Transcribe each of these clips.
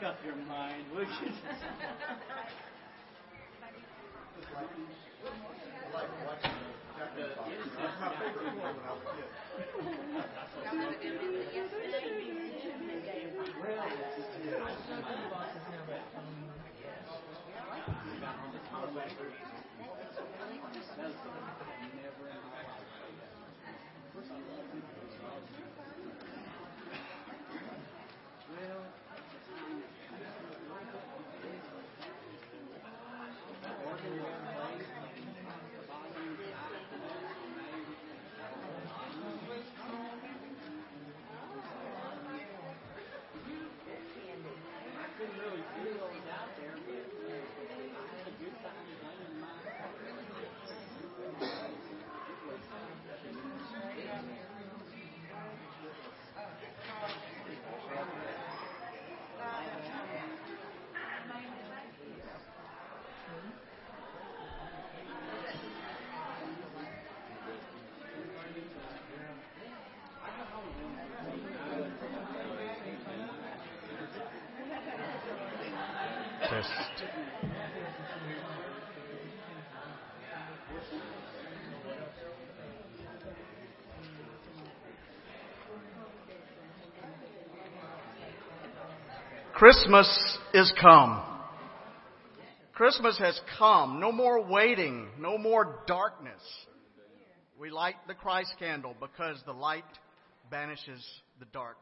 make up your mind, would you? Christmas is come. Christmas has come. No more waiting. No more darkness. We light the Christ candle because the light banishes the dark.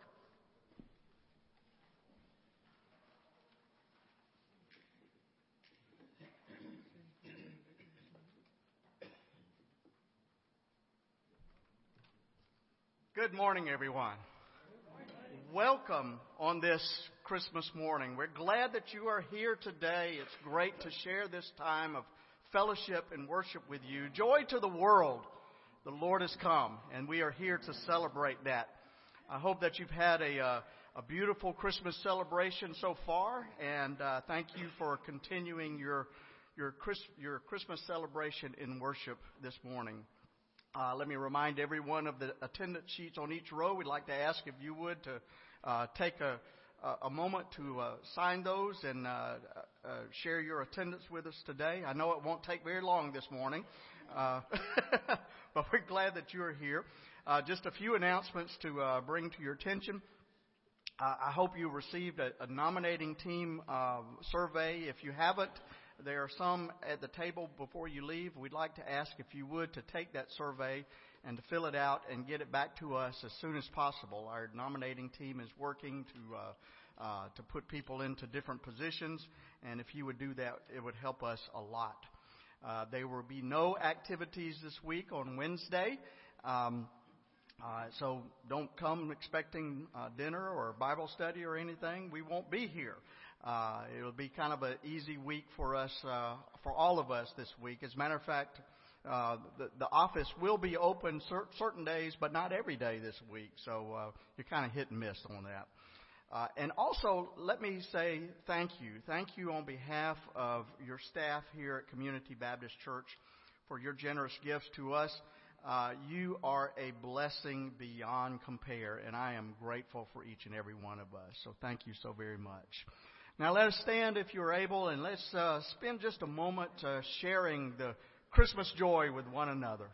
Good morning, everyone. Welcome on this Christmas morning. We're glad that you are here today. It's great to share this time of fellowship and worship with you. Joy to the world. The Lord has come, and we are here to celebrate that. I hope that you've had a, uh, a beautiful Christmas celebration so far, and uh, thank you for continuing your your, Chris, your Christmas celebration in worship this morning. Uh, let me remind everyone of the attendance sheets on each row. We'd like to ask if you would to uh, take a, a moment to uh, sign those and uh, uh, share your attendance with us today. I know it won't take very long this morning, uh, but we're glad that you are here. just a few announcements to bring to your attention. I hope you received a, a nominating team survey. If you haven't, there are some at the table before you leave. We'd like to ask if you would to take that survey and to fill it out and get it back to us as soon as possible. Our nominating team is working to uh, uh, to put people into different positions, and if you would do that, it would help us a lot. Uh, there will be no activities this week on Wednesday. Um, uh, so don't come expecting uh, dinner or Bible study or anything. We won't be here. Uh, it'll be kind of an easy week for us, uh, for all of us this week. As a matter of fact, uh, the, the office will be open cer- certain days, but not every day this week. So uh, you're kind of hit and miss on that. Uh, and also, let me say thank you. Thank you on behalf of your staff here at Community Baptist Church for your generous gifts to us. Uh, you are a blessing beyond compare, and I am grateful for each and every one of us. So thank you so very much. Now let us stand if you're able and let's uh, spend just a moment uh, sharing the Christmas joy with one another.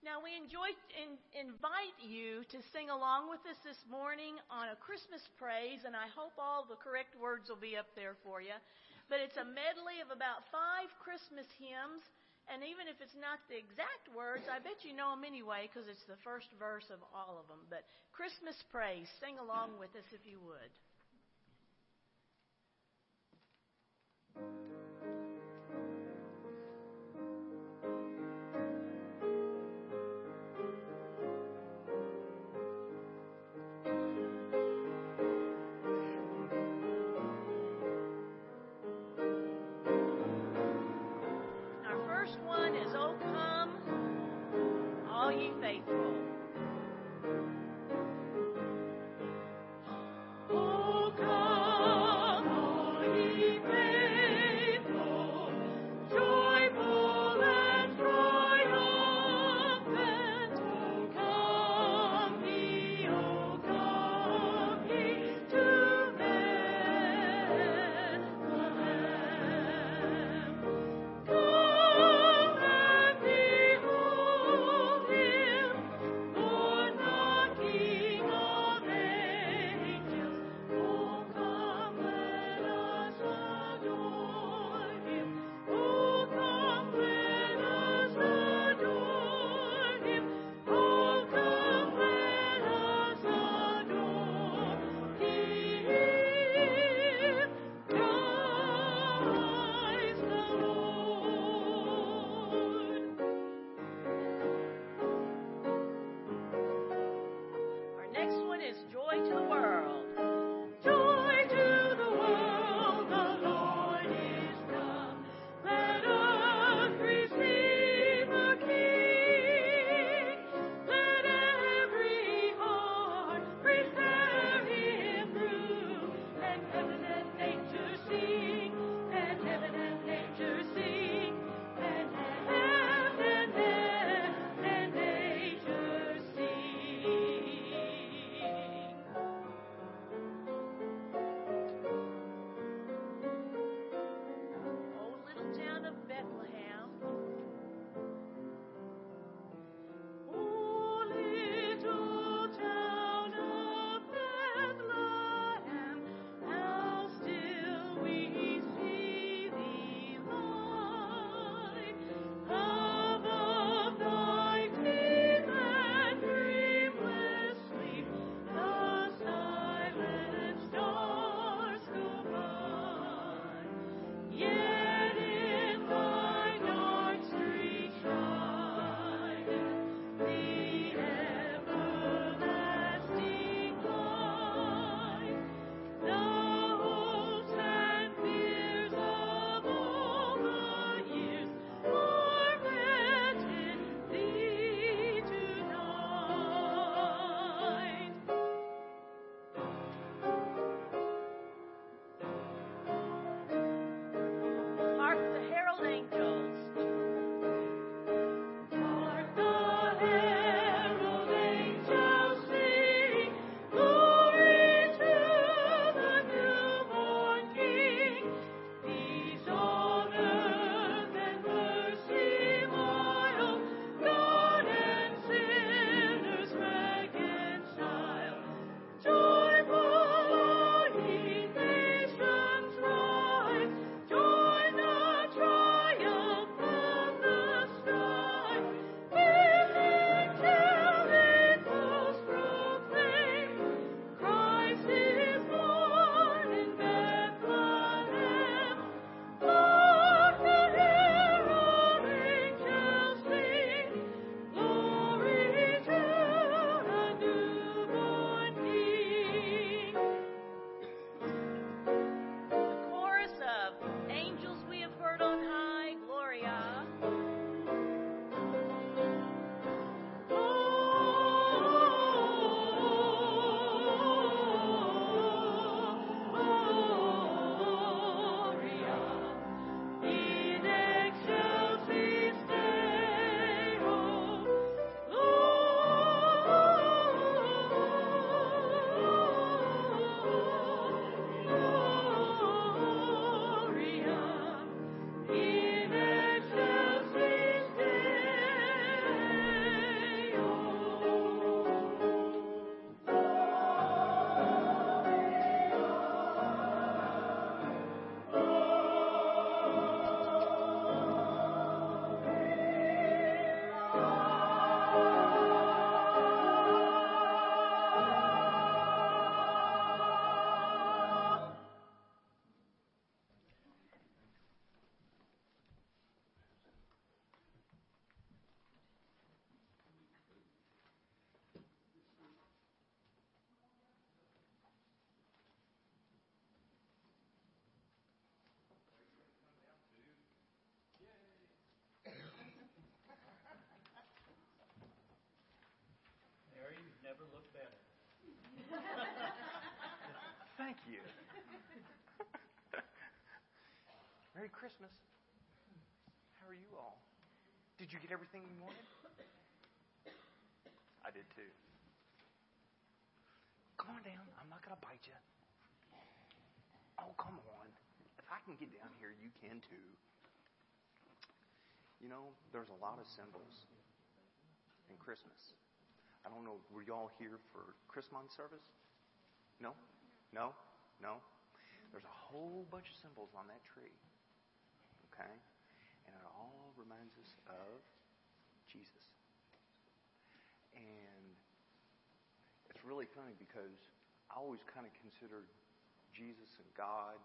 Now, we enjoy in, invite you to sing along with us this morning on a Christmas praise, and I hope all the correct words will be up there for you. But it's a medley of about five Christmas hymns, and even if it's not the exact words, I bet you know them anyway because it's the first verse of all of them. But Christmas praise, sing along with us if you would. You. Merry Christmas. How are you all? Did you get everything you wanted? I did too. Come on down. I'm not going to bite you. Oh, come on. If I can get down here, you can too. You know, there's a lot of symbols in Christmas. I don't know, were y'all here for Christmas service? No? No? No? There's a whole bunch of symbols on that tree. Okay? And it all reminds us of Jesus. And it's really funny because I always kind of considered Jesus and God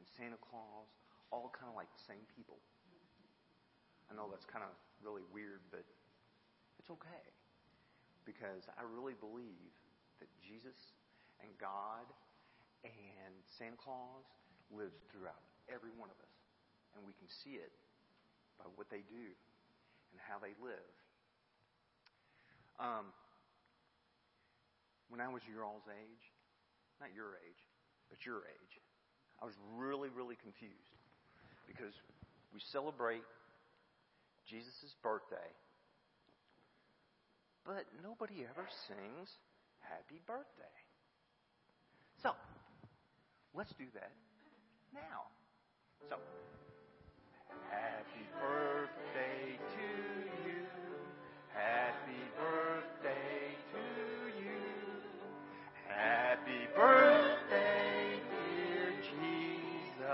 and Santa Claus all kind of like the same people. I know that's kind of really weird, but it's okay. Because I really believe that Jesus and God and Santa Claus lives throughout every one of us. And we can see it by what they do and how they live. Um, when I was your all's age, not your age, but your age, I was really, really confused because we celebrate Jesus' birthday, but nobody ever sings happy birthday. So, let's do that now. So, happy birthday to you. Happy birthday to you. Happy birthday, dear Jesus.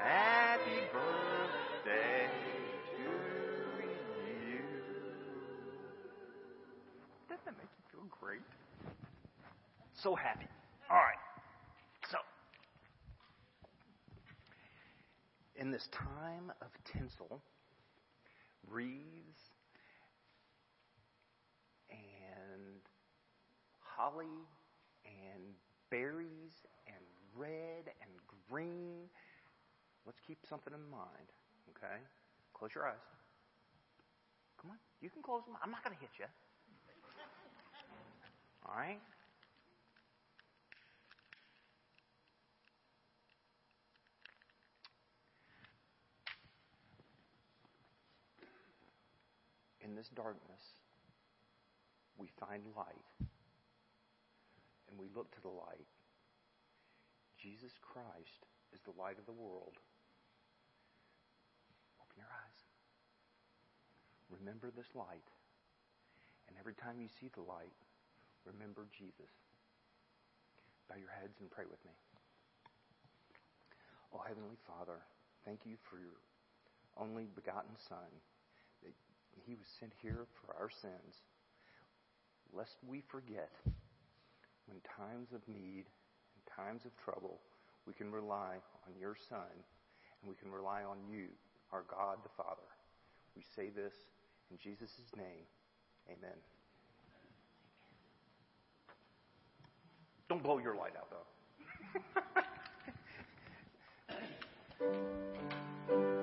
Happy birthday to you. Doesn't that make you feel great? So happy. All right. So, in this time of tinsel, wreaths, and holly, and berries, and red, and green, let's keep something in mind, okay? Close your eyes. Come on. You can close them. I'm not going to hit you. All right? In this darkness, we find light. And we look to the light. Jesus Christ is the light of the world. Open your eyes. Remember this light. And every time you see the light, remember Jesus. Bow your heads and pray with me. Oh, Heavenly Father, thank you for your only begotten Son, he was sent here for our sins, lest we forget when times of need and times of trouble, we can rely on your Son and we can rely on you, our God the Father. We say this in Jesus' name. Amen. Don't blow your light out, though.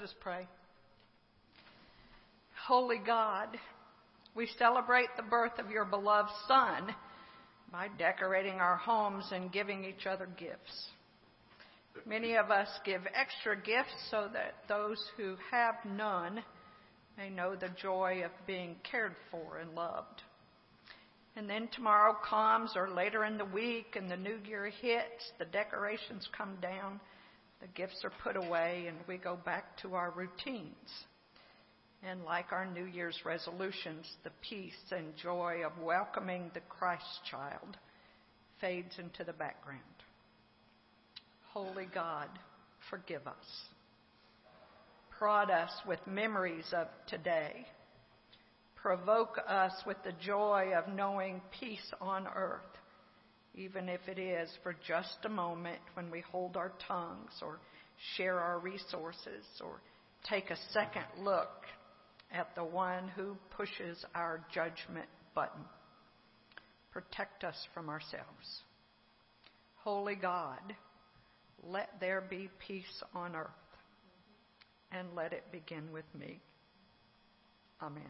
Let us pray. Holy God, we celebrate the birth of your beloved Son by decorating our homes and giving each other gifts. Many of us give extra gifts so that those who have none may know the joy of being cared for and loved. And then tomorrow comes, or later in the week, and the new year hits, the decorations come down, the gifts are put away, and we go back to our routines. And like our New Year's resolutions, the peace and joy of welcoming the Christ child fades into the background. Holy God, forgive us. Prod us with memories of today. Provoke us with the joy of knowing peace on earth, even if it is for just a moment when we hold our tongues or share our resources or take a second look at the one who pushes our judgment button. Protect us from ourselves. Holy God, let there be peace on earth, and let it begin with me. Amen.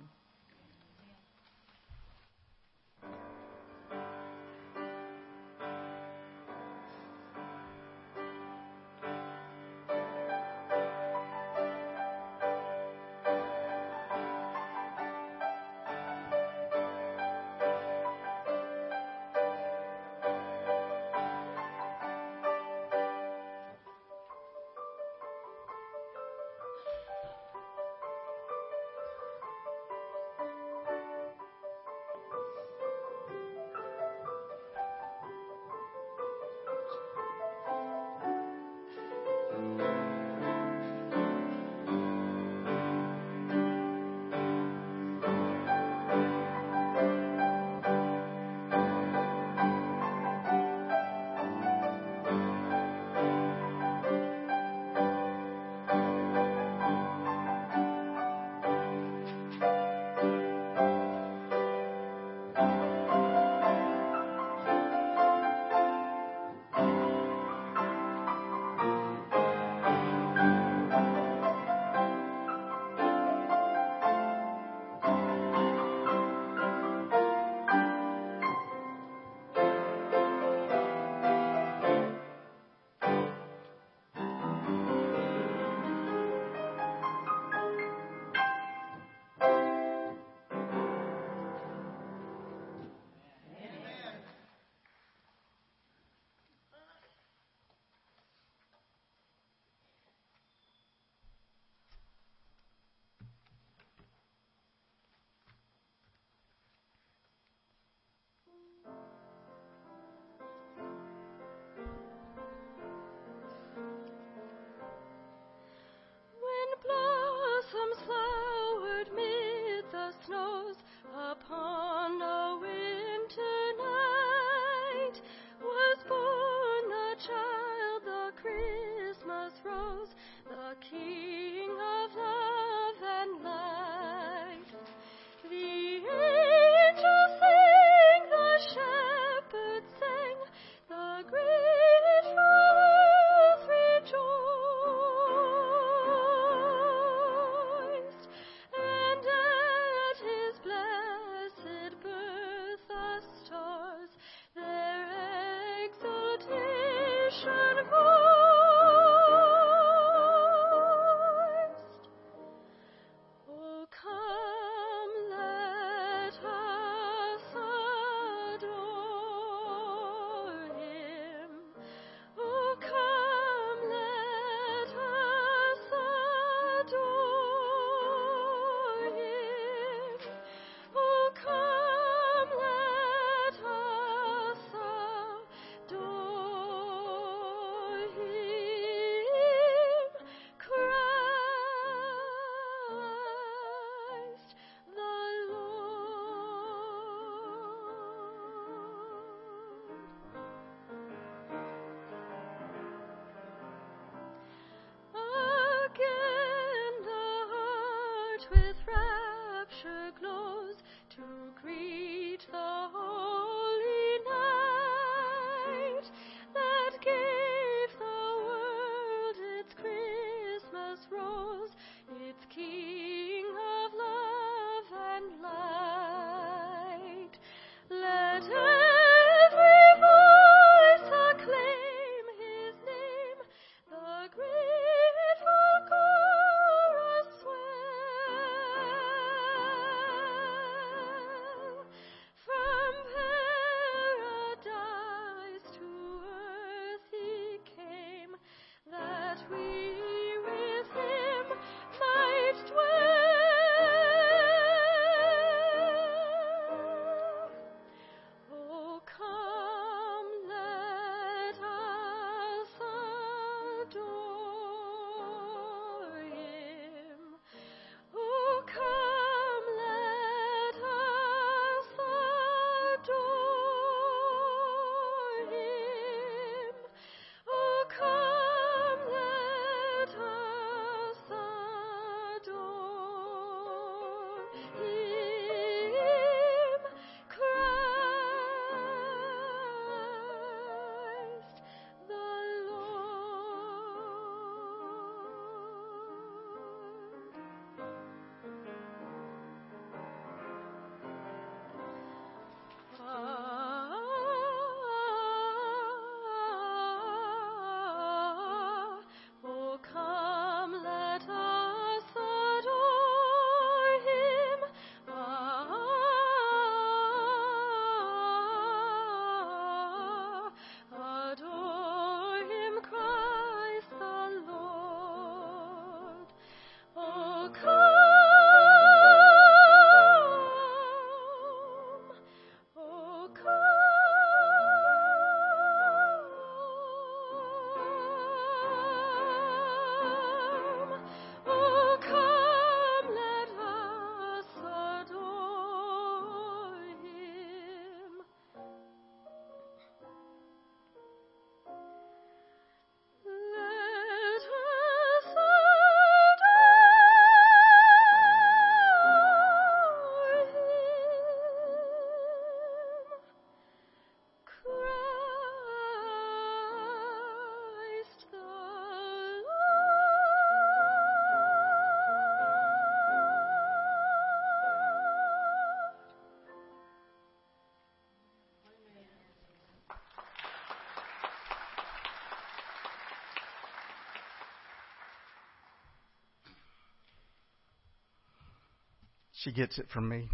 She gets it from me.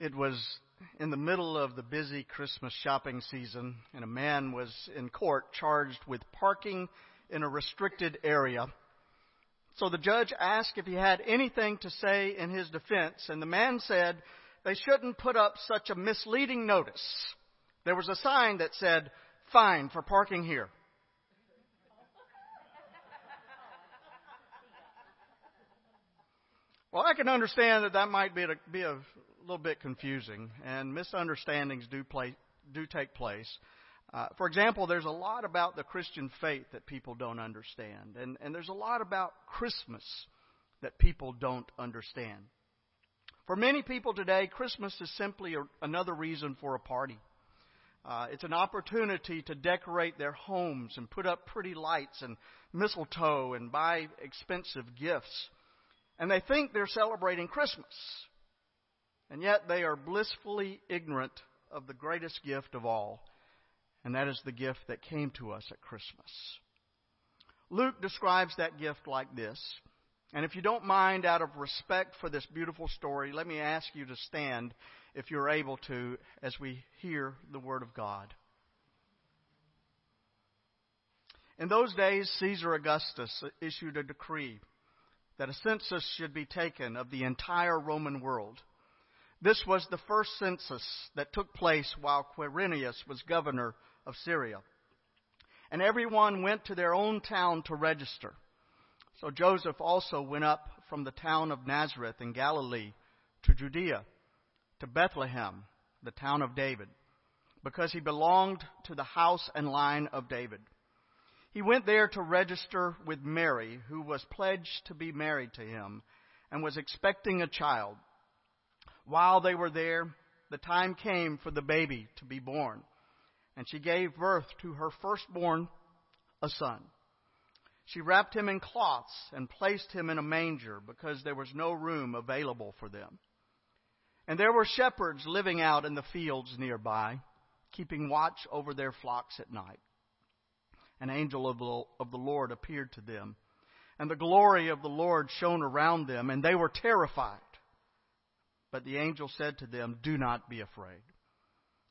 it was in the middle of the busy Christmas shopping season, and a man was in court charged with parking in a restricted area. So the judge asked if he had anything to say in his defense, and the man said they shouldn't put up such a misleading notice. There was a sign that said, Fine for parking here. Well, I can understand that that might be a, be a little bit confusing, and misunderstandings do play do take place. Uh, for example, there's a lot about the Christian faith that people don't understand, and, and there's a lot about Christmas that people don't understand. For many people today, Christmas is simply a, another reason for a party. Uh, it's an opportunity to decorate their homes and put up pretty lights and mistletoe and buy expensive gifts. And they think they're celebrating Christmas. And yet they are blissfully ignorant of the greatest gift of all, and that is the gift that came to us at Christmas. Luke describes that gift like this. And if you don't mind, out of respect for this beautiful story, let me ask you to stand, if you're able to, as we hear the Word of God. In those days, Caesar Augustus issued a decree that a census should be taken of the entire Roman world. This was the first census that took place while Quirinius was governor of Syria. And everyone went to their own town to register. So Joseph also went up from the town of Nazareth in Galilee to Judea, to Bethlehem, the town of David, because he belonged to the house and line of David. He went there to register with Mary, who was pledged to be married to him and was expecting a child. While they were there, the time came for the baby to be born, and she gave birth to her firstborn, a son. She wrapped him in cloths and placed him in a manger because there was no room available for them. And there were shepherds living out in the fields nearby, keeping watch over their flocks at night. An angel of the, Lord appeared to them, and the glory of the Lord shone around them, and they were terrified. But the angel said to them, Do not be afraid.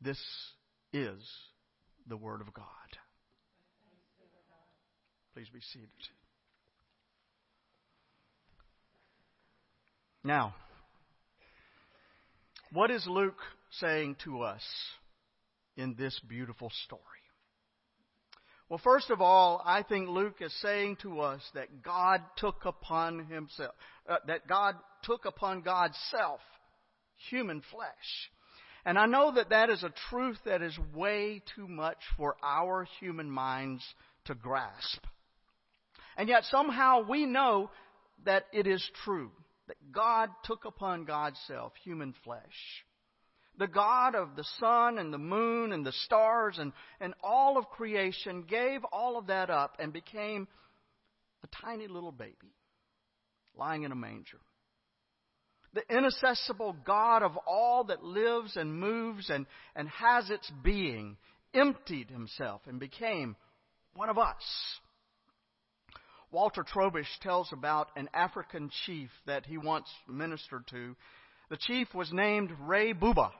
This is the Word of God. Please be seated. Now, what is Luke saying to us in this beautiful story? Well, first of all, I think Luke is saying to us that God took upon himself, uh, that God took upon God's self human flesh. And I know that that is a truth that is way too much for our human minds to grasp. And yet somehow we know that it is true, that God took upon God's self human flesh. The God of the sun and the moon and the stars and, and all of creation gave all of that up and became a tiny little baby lying in a manger. The inaccessible God of all that lives and moves and, and has its being emptied himself and became one of us. Walter Trobisch tells about an African chief that he once ministered to. The chief was named Ray Buba.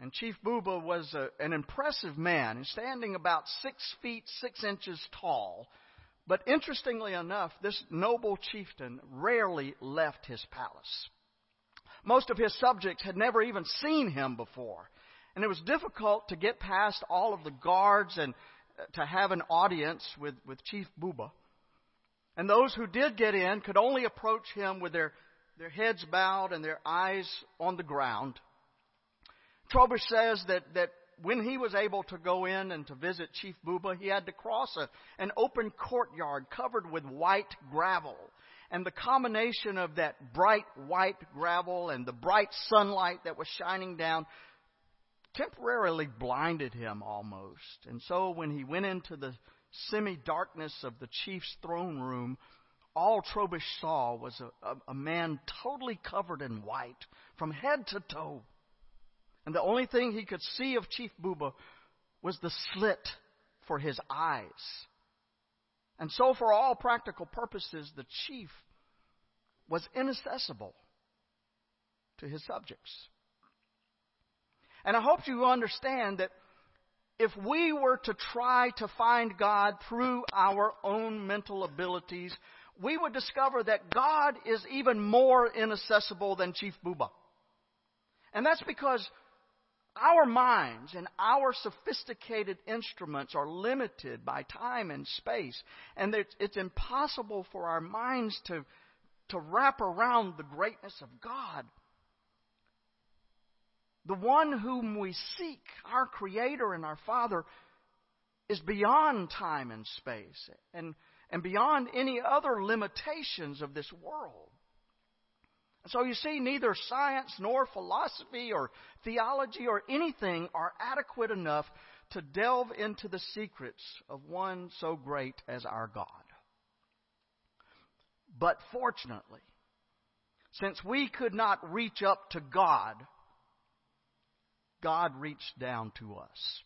And Chief Buba was a, an impressive man, standing about six feet six inches tall. But interestingly enough, this noble chieftain rarely left his palace. Most of his subjects had never even seen him before. And it was difficult to get past all of the guards and uh, to have an audience with, with Chief Buba. And those who did get in could only approach him with their, their heads bowed and their eyes on the ground. Trobisch says that, that when he was able to go in and to visit Chief Buba, he had to cross a, an open courtyard covered with white gravel. And the combination of that bright white gravel and the bright sunlight that was shining down temporarily blinded him almost. And so when he went into the semi darkness of the chief's throne room, all Trobisch saw was a, a, a, man totally covered in white from head to toe. And the only thing he could see of Chief Buba was the slit for his eyes. And so, for all practical purposes, the chief was inaccessible to his subjects. And I hope you understand that if we were to try to find God through our own mental abilities, we would discover that God is even more inaccessible than Chief Buba. And that's because our minds and our sophisticated instruments are limited by time and space. And it's, impossible for our minds to, to wrap around the greatness of God. The one whom we seek, our Creator and our Father, is beyond time and space and, and beyond any other limitations of this world. So you see, neither science nor philosophy or theology or anything are adequate enough to delve into the secrets of one so great as our God. But fortunately, since we could not reach up to God, God reached down to us.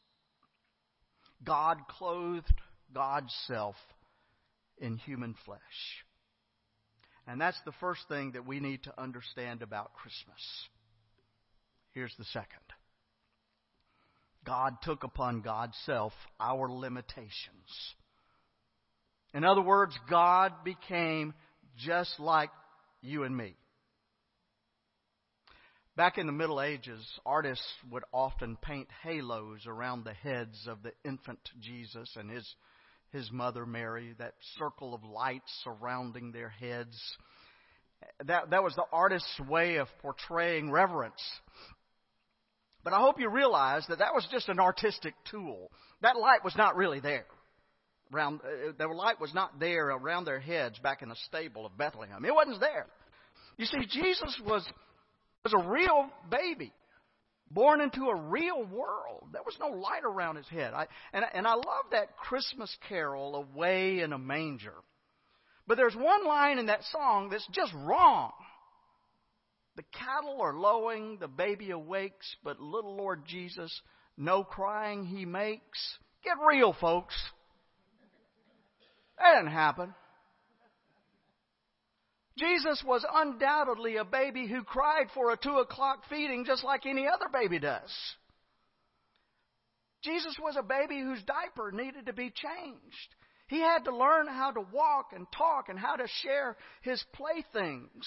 God clothed God's self in human flesh. And that's the first thing that we need to understand about Christmas. Here's the second God took upon God's self our limitations. In other words, God became just like you and me. Back in the Middle Ages, artists would often paint halos around the heads of the infant Jesus and his his mother Mary, that circle of light surrounding their heads. That, that was the artist's way of portraying reverence. But I hope you realize that that was just an artistic tool. That light was not really there. Around, uh, the light was not there around their heads back in the stable of Bethlehem. It wasn't there. You see, Jesus was, was a real baby born into a real world. There was no light around his head. I, and, and I love that Christmas carol, Away in a Manger. But there's one line in that song that's just wrong. The cattle are lowing, the baby awakes, but little Lord Jesus, no crying he makes. Get real, folks. That didn't happen. Jesus was undoubtedly a baby who cried for a two o'clock feeding just like any other baby does. Jesus was a baby whose diaper needed to be changed. He had to learn how to walk and talk and how to share his playthings.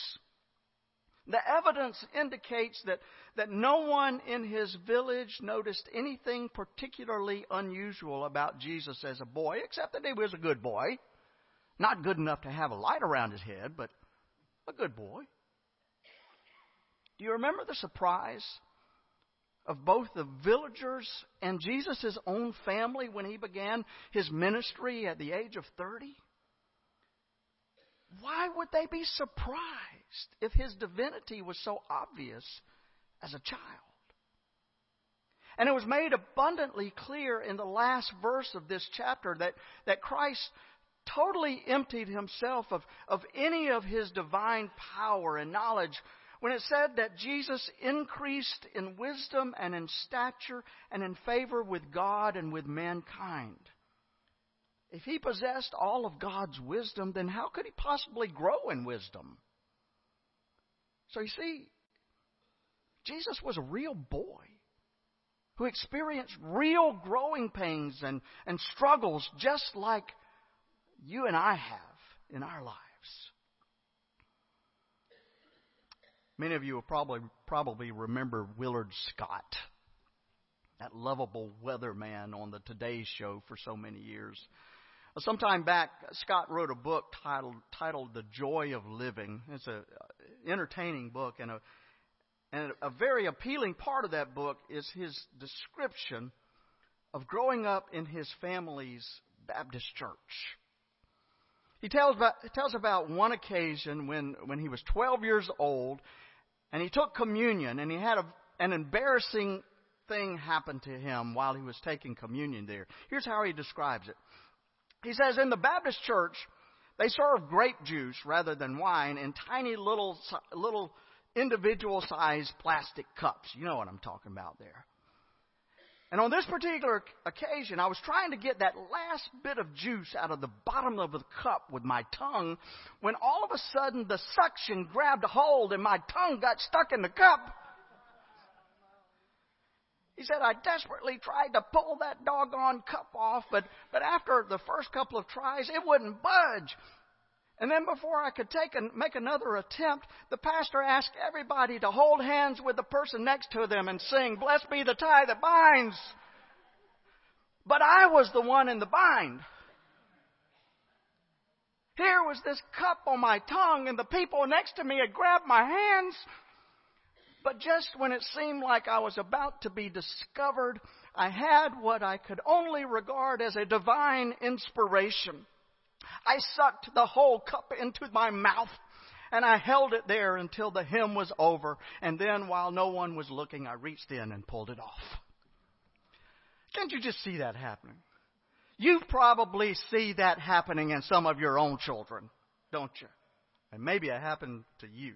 The evidence indicates that, that no one in his village noticed anything particularly unusual about Jesus as a boy, except that he was a good boy. Not good enough to have a light around his head, but a good boy. Do you remember the surprise of both the villagers and Jesus' own family when he began his ministry at the age of 30? Why would they be surprised if his divinity was so obvious as a child? And it was made abundantly clear in the last verse of this chapter that, that Christ totally emptied himself of, of any of his divine power and knowledge when it said that Jesus increased in wisdom and in stature and in favor with God and with mankind. If he possessed all of God's wisdom, then how could he possibly grow in wisdom? So you see, Jesus was a real boy who experienced real growing pains and, and struggles just like you and I have in our lives. Many of you will probably probably remember Willard Scott, that lovable weatherman on the Today Show for so many years. Some time back, Scott wrote a book titled titled "The Joy of Living." It's an uh, entertaining book, and a and a very appealing part of that book is his description of growing up in his family's Baptist church. He tells about, tells about one occasion when, when he was 12 years old and he took communion and he had a, an embarrassing thing happen to him while he was taking communion there. Here's how he describes it. He says, in the Baptist church, they serve grape juice rather than wine in tiny little, little individual sized plastic cups. You know what I'm talking about there. And on this particular occasion, I was trying to get that last bit of juice out of the bottom of the cup with my tongue when all of a sudden the suction grabbed a hold and my tongue got stuck in the cup. He said, I desperately tried to pull that doggone cup off, but, but after the first couple of tries, it wouldn't budge. And then before I could take and make another attempt, the pastor asked everybody to hold hands with the person next to them and sing, Blessed be the tie that binds. But I was the one in the bind. Here was this cup on my tongue, and the people next to me had grabbed my hands. But just when it seemed like I was about to be discovered, I had what I could only regard as a divine inspiration. I sucked the whole cup into my mouth and I held it there until the hymn was over. And then, while no one was looking, I reached in and pulled it off. Can't you just see that happening? You probably see that happening in some of your own children, don't you? And maybe it happened to you.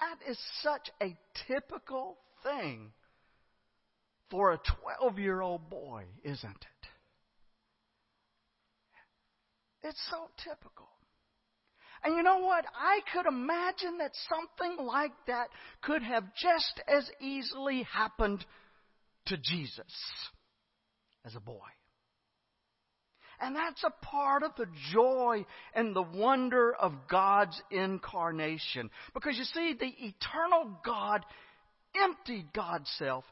That is such a typical thing for a 12 year old boy, isn't it? It's so typical. And you know what? I could imagine that something like that could have just as easily happened to Jesus as a boy. And that's a part of the joy and the wonder of God's incarnation. Because you see, the eternal God emptied God's self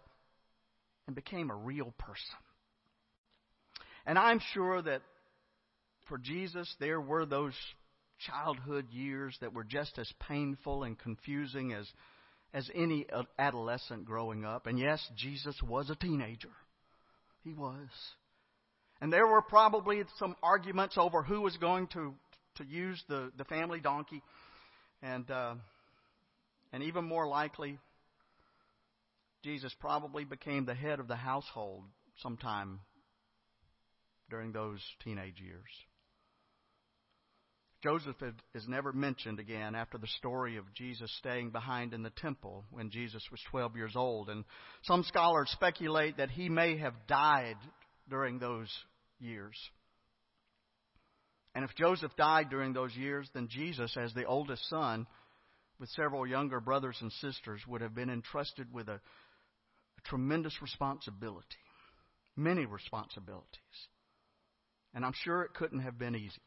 and became a real person. And I'm sure that for Jesus, there were those childhood years that were just as painful and confusing as, as any adolescent growing up. And yes, Jesus was a teenager. He was. And there were probably some arguments over who was going to, to use the, the family donkey. And, uh, and even more likely, Jesus probably became the head of the household sometime during those teenage years. Joseph is never mentioned again after the story of Jesus staying behind in the temple when Jesus was 12 years old. And some scholars speculate that he may have died during those years. And if Joseph died during those years, then Jesus, as the oldest son, with several younger brothers and sisters, would have been entrusted with a, a tremendous responsibility, many responsibilities. And I'm sure it couldn't have been easy.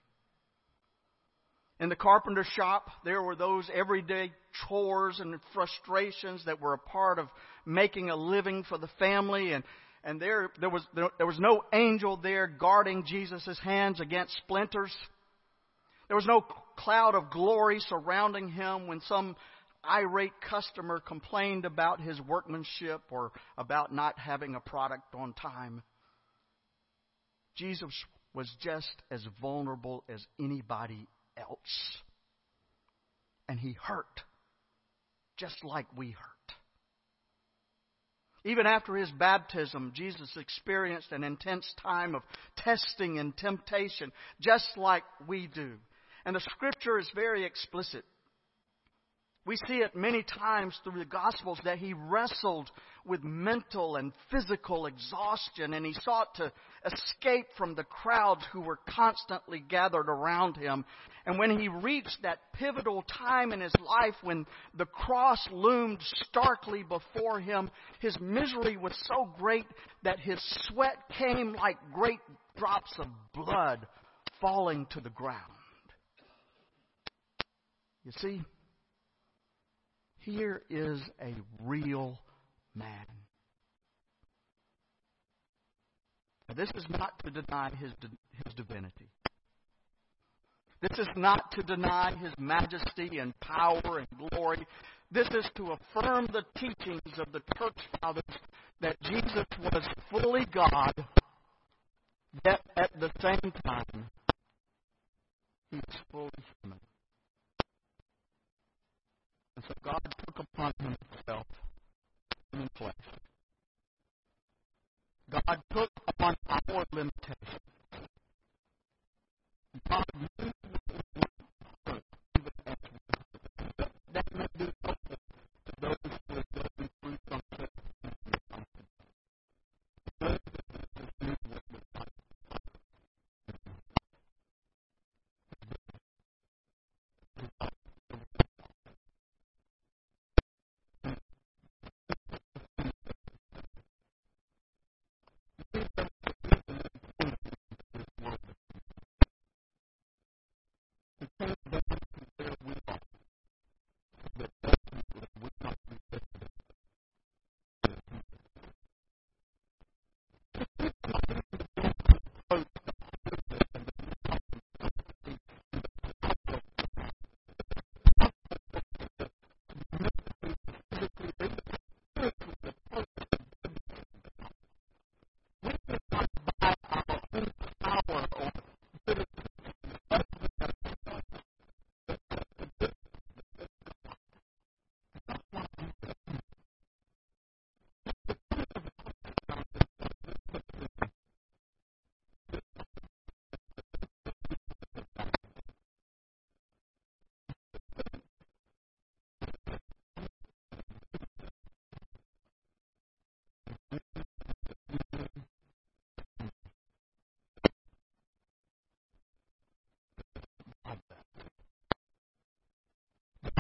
In the carpenter shop, there were those everyday chores and frustrations that were a part of making a living for the family. And, and there, there, was, there, there was no angel there guarding Jesus' hands against splinters. There was no cloud of glory surrounding him when some irate customer complained about his workmanship or about not having a product on time. Jesus was just as vulnerable as anybody else. And he hurt just like we hurt. Even after his baptism, Jesus experienced an intense time of testing and temptation, just like we do. And the scripture is very explicit. We see it many times through the Gospels that he wrestled with mental and physical exhaustion and he sought to escape from the crowds who were constantly gathered around him. And when he reached that pivotal time in his life when the cross loomed starkly before him, his misery was so great that his sweat came like great drops of blood falling to the ground. You see, here is a real man. Now, this is not to deny his, his divinity. This is not to deny his majesty and power and glory. This is to affirm the teachings of the church fathers that Jesus was fully God, yet at the same time, he was fully human. And so God took upon himself human flesh. God took upon our limitations. God knew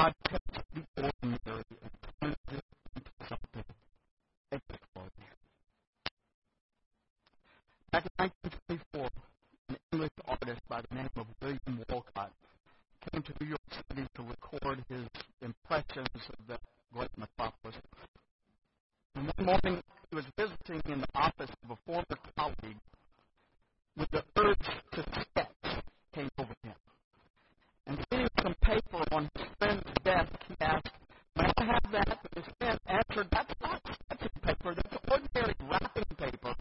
In 1924, an English artist by the name of William Wolcott came to New York City to record his impressions of the great metropolis. Morning, he was visiting in the office of a former colleague with the urge to sketch came over him. And seeing some paper on his friend's desk, he asked, May I have that? And his friend answered, That's not sketching paper, that's ordinary wrapping paper.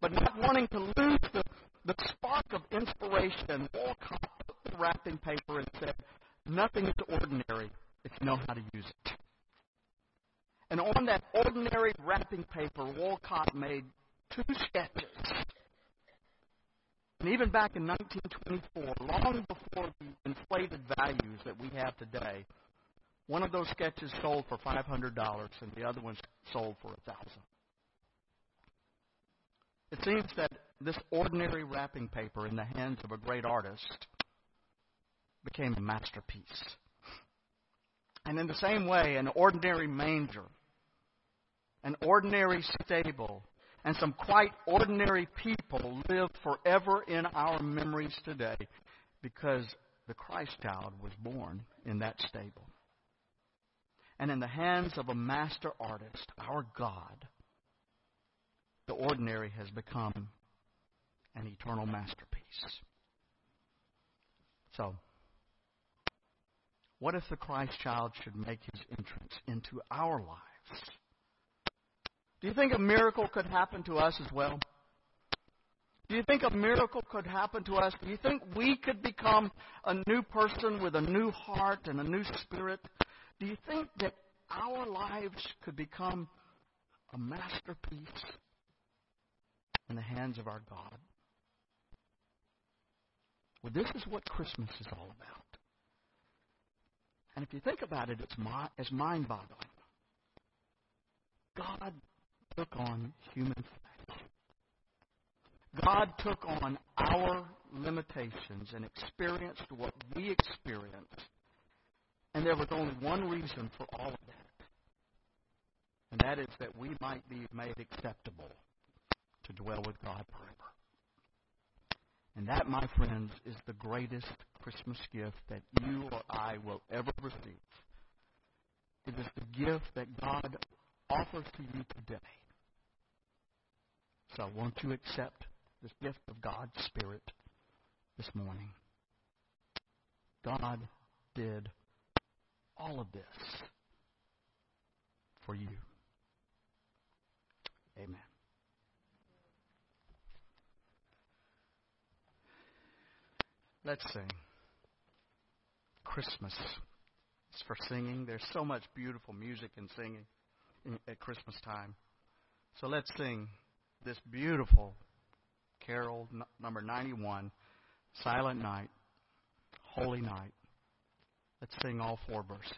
But not wanting to lose the, the spark of inspiration, Wolcott took the wrapping paper and said, Nothing is ordinary if you know how to use it. And on that ordinary wrapping paper, Wolcott made two sketches. And even back in 1924, long before the inflated values that we have today, one of those sketches sold for $500 and the other one sold for 1000 It seems that this ordinary wrapping paper in the hands of a great artist became a masterpiece. And in the same way, an ordinary manger, an ordinary stable, and some quite ordinary people live forever in our memories today because the Christ child was born in that stable. And in the hands of a master artist, our God, the ordinary has become an eternal masterpiece. So, what if the Christ child should make his entrance into our lives? Do you think a miracle could happen to us as well? Do you think a miracle could happen to us? Do you think we could become a new person with a new heart and a new spirit? Do you think that our lives could become a masterpiece in the hands of our God. Well, this is what Christmas is all about. And if you think about it, it's, it's mind boggling. God took on human flesh. God took on our limitations and experienced what we experienced. And there was only one reason for all of that. And that is that we might be made acceptable to dwell with God forever. And that, my friends, is the greatest Christmas gift that you or I will ever receive. It is the gift that God offers to you today. So won't you accept this gift of God's Spirit this morning? God did all of this for you. Amen. Let's sing. Christmas is for singing. There's so much beautiful music and singing at Christmas time. So let's sing this beautiful carol, n- number 91, Silent Night, Holy Night. Let's sing all four verses.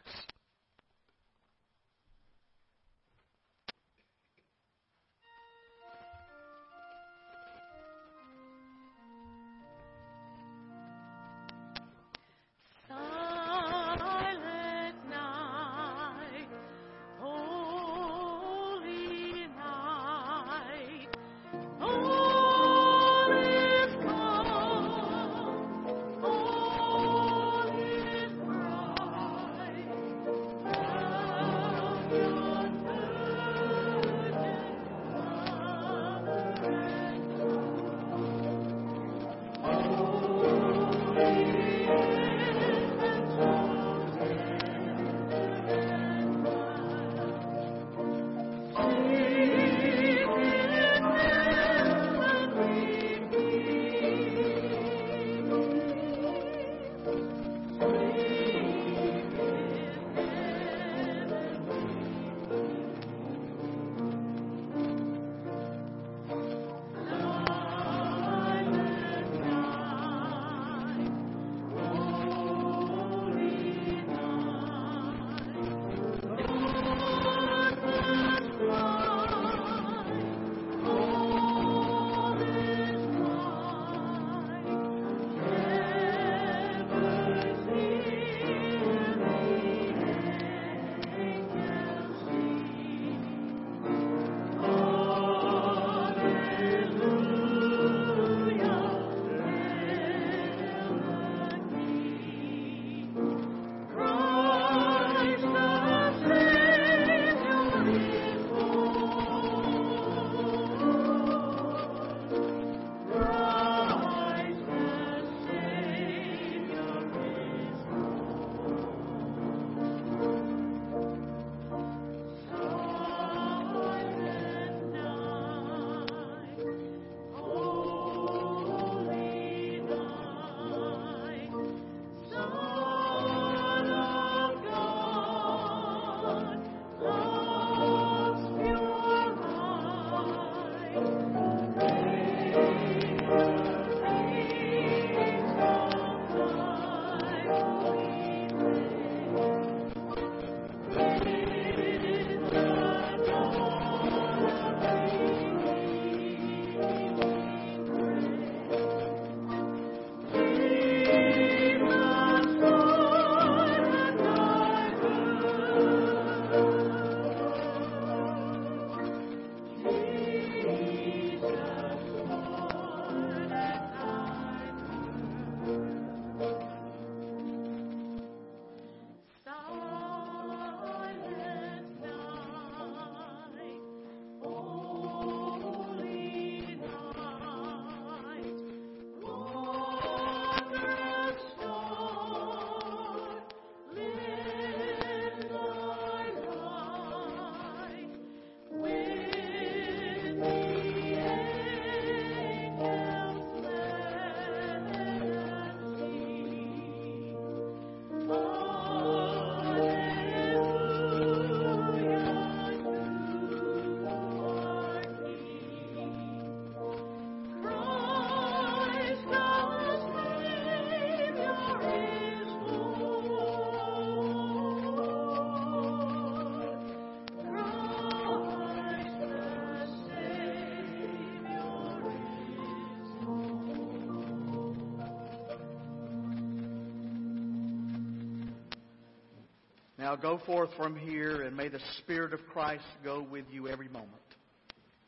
Now go forth from here, and may the Spirit of Christ go with you every moment.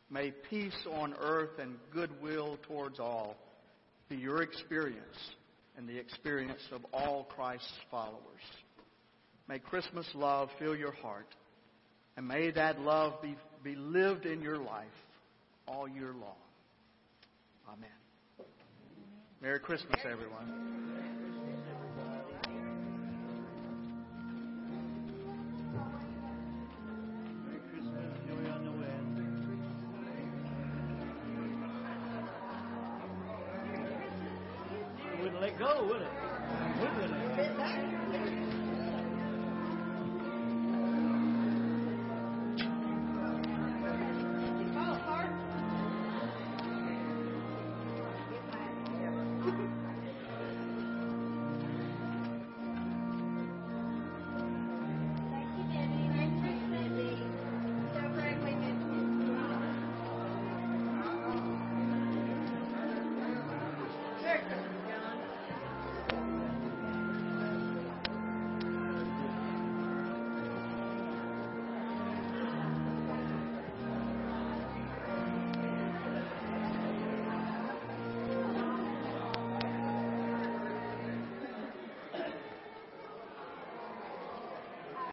May peace on earth and goodwill towards all be your experience and the experience of all Christ's followers. May Christmas love fill your heart, and may that love be, be lived in your life all year long. Amen. Merry Christmas, everyone.